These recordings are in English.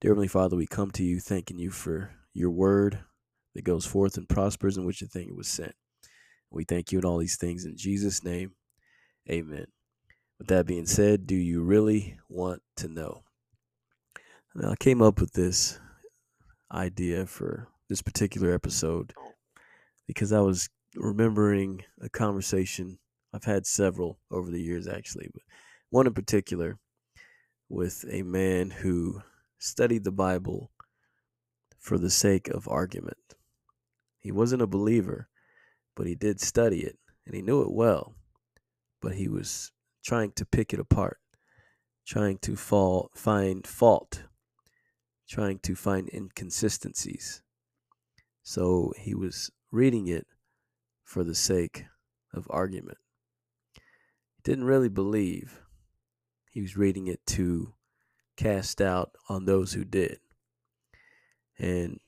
Dear Heavenly Father, we come to you thanking you for your word that goes forth and prospers in which the thing it was sent. We thank you in all these things in Jesus' name. Amen. With that being said, do you really want to know? Now, I came up with this idea for this particular episode because I was remembering a conversation. I've had several over the years, actually, but one in particular with a man who studied the Bible for the sake of argument. He wasn't a believer, but he did study it and he knew it well, but he was trying to pick it apart, trying to fall, find fault, trying to find inconsistencies. So he was reading it for the sake of argument. He didn't really believe. He was reading it to cast out on those who did. And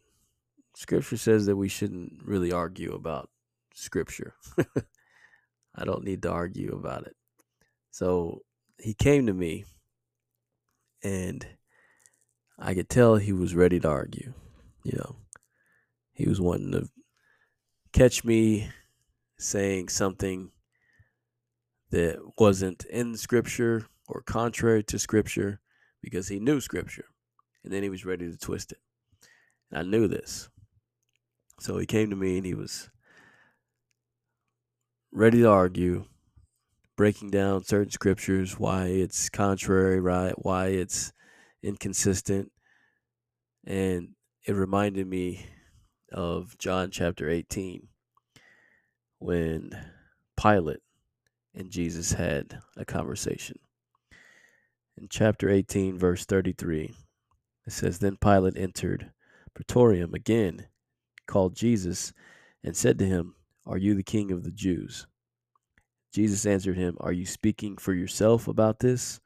scripture says that we shouldn't really argue about scripture. I don't need to argue about it. So he came to me and I could tell he was ready to argue. You know, he was wanting to catch me saying something that wasn't in scripture or contrary to scripture because he knew scripture and then he was ready to twist it. And I knew this. So he came to me and he was ready to argue, breaking down certain scriptures, why it's contrary, right? Why it's inconsistent. And it reminded me of John chapter 18 when Pilate and Jesus had a conversation in chapter 18, verse 33. It says, Then Pilate entered Praetorium again, called Jesus, and said to him, Are you the king of the Jews? Jesus answered him, Are you speaking for yourself about this,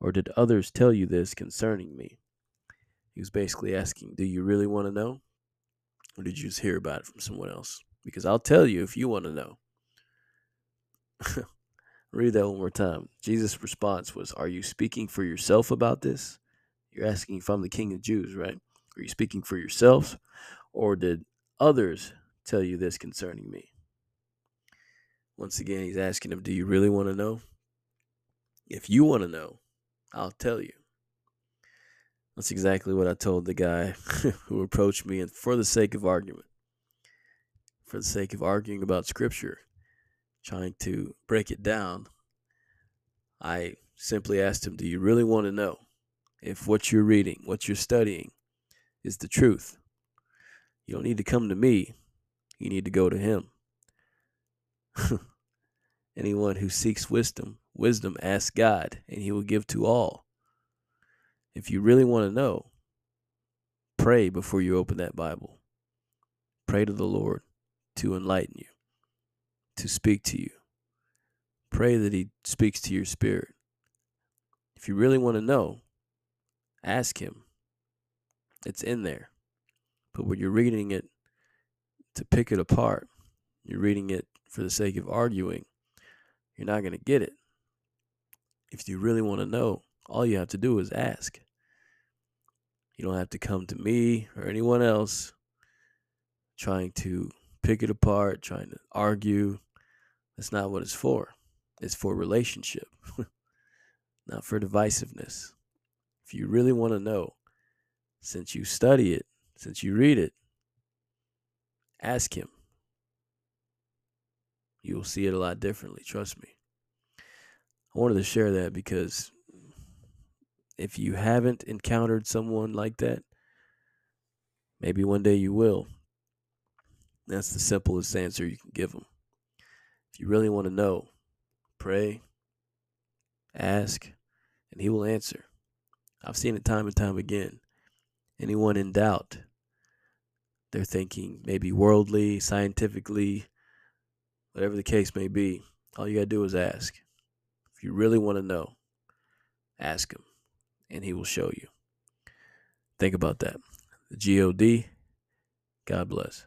or did others tell you this concerning me? He was basically asking, Do you really want to know? Or did you just hear about it from someone else? Because I'll tell you if you want to know. Read that one more time. Jesus' response was, Are you speaking for yourself about this? You're asking if I'm the king of Jews, right? Are you speaking for yourself? Or did others tell you this concerning me? Once again, he's asking him, Do you really want to know? If you want to know, I'll tell you. That's exactly what I told the guy who approached me, and for the sake of argument, for the sake of arguing about scripture, trying to break it down, I simply asked him, Do you really want to know if what you're reading, what you're studying, is the truth? You don't need to come to me, you need to go to him. Anyone who seeks wisdom, wisdom asks God, and he will give to all. If you really want to know, pray before you open that Bible. Pray to the Lord to enlighten you to speak to you. Pray that He speaks to your spirit. If you really want to know, ask Him. It's in there. But when you're reading it to pick it apart, you're reading it for the sake of arguing, you're not going to get it. If you really want to know, all you have to do is ask. You don't have to come to me or anyone else trying to pick it apart, trying to argue. That's not what it's for. It's for relationship, not for divisiveness. If you really want to know, since you study it, since you read it, ask Him. You will see it a lot differently, trust me. I wanted to share that because if you haven't encountered someone like that, maybe one day you will. That's the simplest answer you can give them. If you really want to know, pray, ask, and he will answer. I've seen it time and time again. Anyone in doubt, they're thinking maybe worldly, scientifically, whatever the case may be. All you got to do is ask. If you really want to know, ask him, and he will show you. Think about that. The God. God bless.